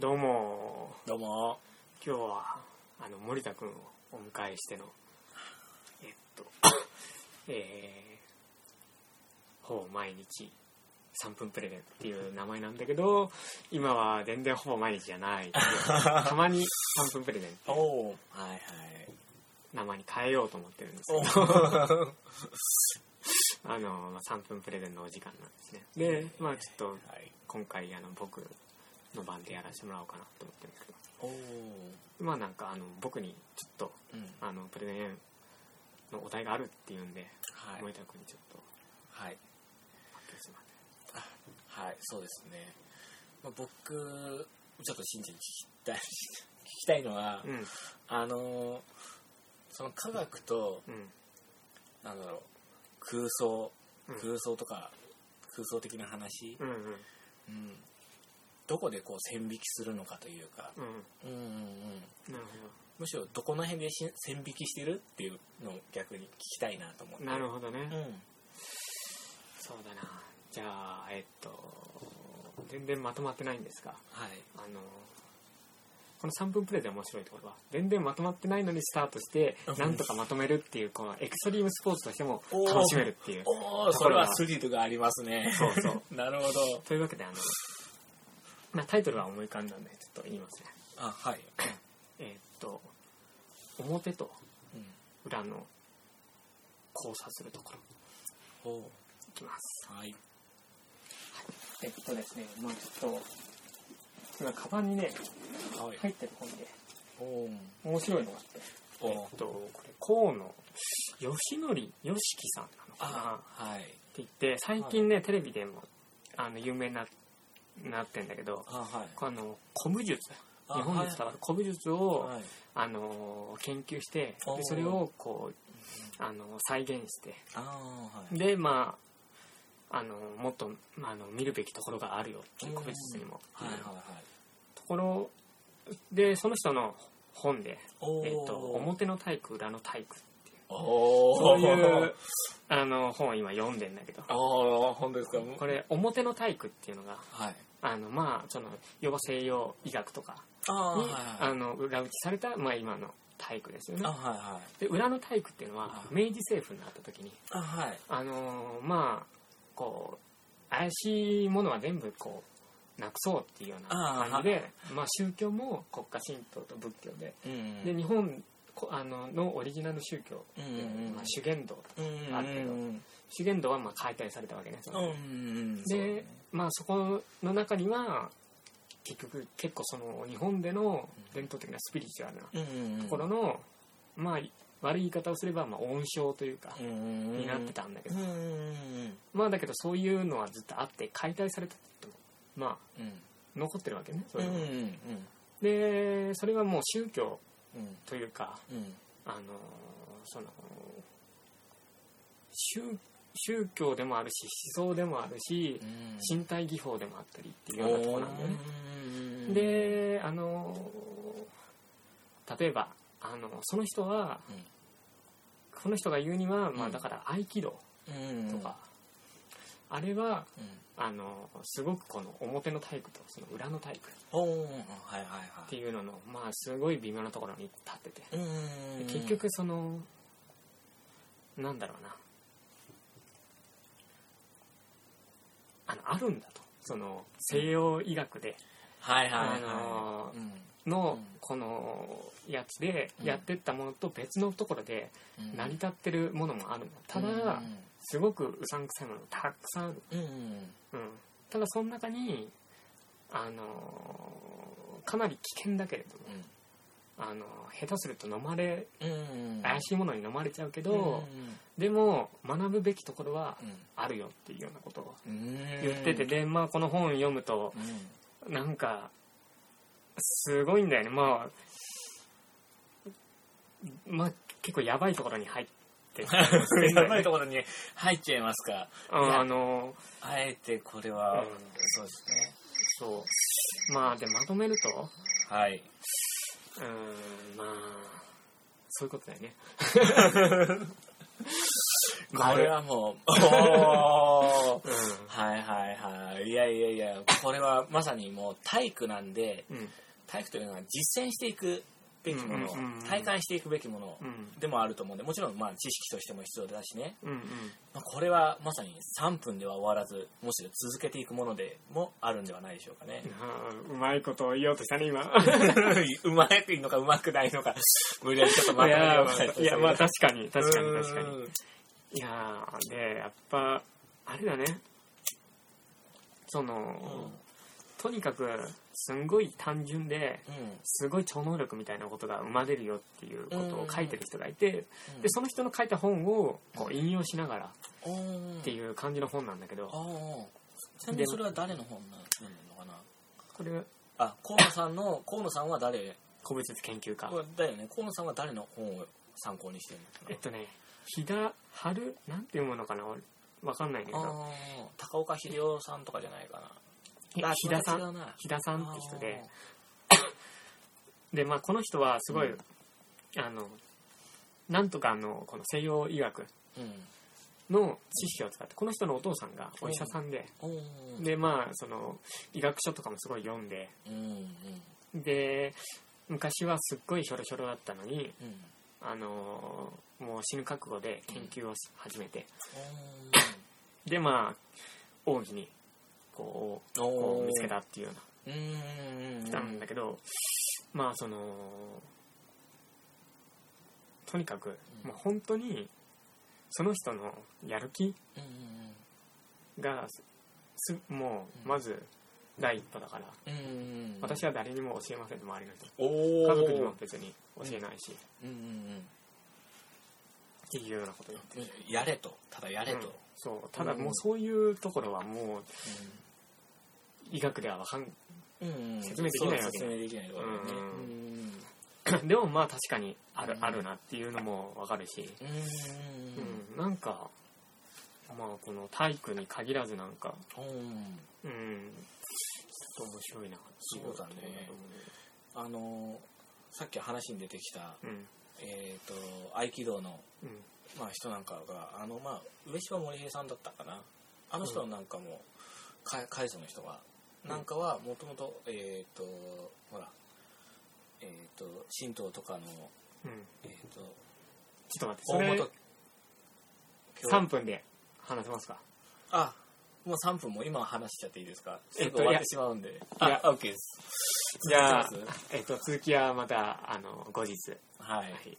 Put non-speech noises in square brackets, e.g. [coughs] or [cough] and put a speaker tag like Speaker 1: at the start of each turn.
Speaker 1: どうも
Speaker 2: どうも。
Speaker 1: 今日はあの森田君をお迎えしてのえっと [coughs] えー、ほぼ毎日3分プレゼンっていう名前なんだけど今は全然ほぼ毎日じゃない [laughs] たまに3分プレゼンっていう
Speaker 2: おお。はいはい。
Speaker 1: 名前に変えようと思ってるんです
Speaker 2: お
Speaker 1: けど [laughs] あの、まあ、3分プレゼンのお時間なんですねでまあちょっと
Speaker 2: はい。
Speaker 1: 今回あの僕の番でやらせてもらおうかなと思ってるんですけど
Speaker 2: おお。
Speaker 1: まあなんかあの僕にちょっと
Speaker 2: うん。
Speaker 1: あのプレゼンのお題があるっていうんで、
Speaker 2: はい。
Speaker 1: 森田君にちょっと
Speaker 2: はい。はい、そうですね。まあ、僕、ちょっと真摯に聞きたい、[laughs] 聞きたいのは、
Speaker 1: うん
Speaker 2: あのーその科学と、
Speaker 1: うん
Speaker 2: なんだろう、空想、
Speaker 1: うん
Speaker 2: 空想とか、空想的な話、
Speaker 1: うんうん
Speaker 2: うん。どこでこう線引きするのかというか、
Speaker 1: うん
Speaker 2: うんうんうん。
Speaker 1: なる
Speaker 2: むしろどこの辺でし線引きしてるっていうのを逆に聞きたいなと思って。
Speaker 1: ほどなるほどね、
Speaker 2: うん。
Speaker 1: そうだなじゃあえっと全然まとまってないんですが
Speaker 2: はい。
Speaker 1: あのこの3分プレゼン面白いところは？全然まとまってないのにスタートして
Speaker 2: うん
Speaker 1: なんとかまとめるっていうこのエクストリームスポーツとしても楽しめるっていう
Speaker 2: おお、それはスリルがありますね。
Speaker 1: そうそう。[laughs]
Speaker 2: なるほど。
Speaker 1: というわけであの、まあ、タイトルは思い浮かんだんでちょっと言いますね
Speaker 2: あ、はい。
Speaker 1: えーっと表と
Speaker 2: うん。
Speaker 1: 裏の交差するところ
Speaker 2: お
Speaker 1: いきます
Speaker 2: はい。
Speaker 1: えっとですねまあちょっと今カバンにね
Speaker 2: はい。
Speaker 1: 入ってる本で
Speaker 2: おお。
Speaker 1: 面白いのがあって
Speaker 2: お
Speaker 1: えっとこれ河野義則義樹さんなのかな
Speaker 2: はい。
Speaker 1: て言って最近ねテレビでもあの有名にななってんだけど
Speaker 2: あ、はい。
Speaker 1: この古武術
Speaker 2: あ
Speaker 1: 日本で伝わる古武術を、
Speaker 2: はい。
Speaker 1: あの研究してでそれをこうあの再現して
Speaker 2: はい。
Speaker 1: でまああのもっとあの見るべきところがあるよっていう古武術にも、
Speaker 2: はいはいはい。
Speaker 1: ところでその人の本で
Speaker 2: お「
Speaker 1: えっと表の体育裏の体育」っ。そういう [laughs] あの本を今読んでんだけど
Speaker 2: ああ、本当ですか？
Speaker 1: これ表の体育っていうのが
Speaker 2: はい。
Speaker 1: あのまあその要は西洋医学とか
Speaker 2: あ
Speaker 1: にあの裏打ちされた、まあ、今の体育ですよね
Speaker 2: あ、はいはい。
Speaker 1: で裏の体育っていうのは
Speaker 2: あ
Speaker 1: 明治政府になった時に
Speaker 2: あ、はい。
Speaker 1: あのーまあこう怪しいものは全部こうなくそうっていうような感じでまあ、宗教も国家神道と仏教で
Speaker 2: うん
Speaker 1: で日本こあののオリジナル宗教
Speaker 2: うん
Speaker 1: で、
Speaker 2: うん。
Speaker 1: まあ、修験道と
Speaker 2: うん
Speaker 1: あるけど
Speaker 2: うん
Speaker 1: 修験道はまあ解体されたわけねその。
Speaker 2: うん。
Speaker 1: で、まあそこの中には結局結構その日本での伝統的なスピリチュアルな。ところの、まあ悪い言い方をすれば、まあ、温床というか、
Speaker 2: うん
Speaker 1: になってたんだけど、まあだけどそういうのはずっとあって解体されたってまあ
Speaker 2: うん。
Speaker 1: 残ってるわけねそれは
Speaker 2: ん
Speaker 1: でそれはもう宗教
Speaker 2: うん
Speaker 1: というか
Speaker 2: うん。
Speaker 1: あのその宗宗教でもあるし思想でもあるし身体技法でもあったりっていうようなところなんだよね。
Speaker 2: ね
Speaker 1: であの例えばあのその人は、
Speaker 2: うん。
Speaker 1: この人が言うには、まあ、
Speaker 2: うん。
Speaker 1: だから合気道
Speaker 2: うん。
Speaker 1: とか、あれは
Speaker 2: うん。
Speaker 1: あのすごくこの表の体育とその裏の体育っ
Speaker 2: おおはいはいはい。
Speaker 1: ていうののまあすごい微妙なところに立ってて、結局そのなんだろうな。あのあるんだと。その西洋医学で。
Speaker 2: はいはいはい。
Speaker 1: あのこのやつで
Speaker 2: うん。
Speaker 1: やってったものと別のところで
Speaker 2: うん。
Speaker 1: 成り立ってるものもあるんだただすごくうさんくさいものたくさんある、
Speaker 2: うんうん
Speaker 1: うん、ただその中にあのかなり危険だけれどもあの下手すると飲まれ
Speaker 2: うん
Speaker 1: 怪しいものに飲まれちゃうけど、
Speaker 2: うん
Speaker 1: でも学ぶべきところは
Speaker 2: うん。
Speaker 1: あるよっていうようなことを
Speaker 2: うん。
Speaker 1: 言っててでまあこの本を読むと
Speaker 2: うん。
Speaker 1: なんかすごいんだよね。まあまあ結構やばいところに入ってたりするんだよね
Speaker 2: やばいところに入っちゃいますか
Speaker 1: うんあの
Speaker 2: あえてこれは
Speaker 1: うん
Speaker 2: そうですね
Speaker 1: そうまあでまとめると？
Speaker 2: はい。
Speaker 1: うーんまあそういうことだよね [laughs]
Speaker 2: これはもう、おー
Speaker 1: う
Speaker 2: はいはいはい。いやいやいや、これはまさにもう体育なんで、
Speaker 1: ん。うん。
Speaker 2: 体育というのは実践していくべきもの、
Speaker 1: うん
Speaker 2: 体感していくべきもの
Speaker 1: うん。
Speaker 2: でもあると思うんで、もちろんまあ知識としても必要だしね。
Speaker 1: うんうん。
Speaker 2: まあこれはまさに3分では終わらず、むしろ続けていくものでもあるんではないでしょうかね。
Speaker 1: うまいことを言おうとしたね、今。[laughs]
Speaker 2: うまくいいのかうまくないのか、無理やりちょっとま
Speaker 1: いや
Speaker 2: とめようか
Speaker 1: ーいや、まあ確かに、確かに、
Speaker 2: うん
Speaker 1: 確かに。いやーで、やっぱ、あれだね。その、とにかく、すんごい単純で、
Speaker 2: うん。
Speaker 1: すごい超能力みたいなことが生まれるよっていうことを書いてる人がいて、
Speaker 2: うん
Speaker 1: で、その人の書いた本をこう引用しながらっ
Speaker 2: って
Speaker 1: いう感じの本なんだけど。
Speaker 2: ちなみにそれは誰の本なのかな？
Speaker 1: これ、
Speaker 2: あ、河野さんの、河野さんは誰？
Speaker 1: 古物研究家。
Speaker 2: だよね。河野さんは誰の本を参考にしてるのかな？
Speaker 1: えっとね、飛田春なんていうものかな？俺わかんないんだけど、
Speaker 2: 高岡秀夫さんとかじゃないかな。
Speaker 1: いや
Speaker 2: あ
Speaker 1: 飛田さ、
Speaker 2: んな
Speaker 1: 飛田さんって人で、[coughs] で、まあこの人はすごい、
Speaker 2: うん
Speaker 1: あの、なんとかの、この西洋医学
Speaker 2: うん。
Speaker 1: の知識を使って、この人のお父さんがお医者さんで、
Speaker 2: うん。うん。
Speaker 1: で、まあ、その、医学書とかもすごい読んで、
Speaker 2: うん。
Speaker 1: で、昔はすっごいひょろひょろだったのに、
Speaker 2: うん。
Speaker 1: あのーもう死ぬ覚悟で研究をし始めて、
Speaker 2: う
Speaker 1: で、まあ、奥義に、こう、
Speaker 2: ん。
Speaker 1: こう見つけたっていうような
Speaker 2: うん。
Speaker 1: 人なんだけど、まあ、その、とにかく、まあ、本当に、その人のやる気
Speaker 2: うん。
Speaker 1: が、すもう、まず、第一歩だから、
Speaker 2: うん。
Speaker 1: 私は誰にも教えませんと周りの人。
Speaker 2: お
Speaker 1: 家族にも別に教えないし、っていうようなことを言って
Speaker 2: うん。やれと。ただやれ
Speaker 1: うん
Speaker 2: と。
Speaker 1: そうただもうそういうところはもう医学ではわかん
Speaker 2: うん。うん
Speaker 1: 説明できない
Speaker 2: 説明できないところだよね。
Speaker 1: うん。でもまあ確かにある,、
Speaker 2: うん。
Speaker 1: あるなっていうのもわかるし、
Speaker 2: うん。
Speaker 1: うんなんかまあこの体育に限らずなんか
Speaker 2: うん。うん。
Speaker 1: うんちょっと面白いな。っていう
Speaker 2: そうだね。あのさっき話に出てきた、
Speaker 1: うん。
Speaker 2: えっ、と合気道の、
Speaker 1: うん。
Speaker 2: まあ、人なんかがあのまあ上島森平さんだったかな。あの人なんかも、か海祖の人がなんかはもともとえっ、とほらえっ、と神道とかの
Speaker 1: うん。
Speaker 2: えっ、と
Speaker 1: ちょっと待ってそれ
Speaker 2: 大本
Speaker 1: 3分で話せますか？
Speaker 2: あもう3分も今話しちゃっていいですか？
Speaker 1: えっと
Speaker 2: 終わってしまうんで、
Speaker 1: いや
Speaker 2: あ OK です。
Speaker 1: じゃあえっと続きはまたあの後日。
Speaker 2: はい。
Speaker 1: はい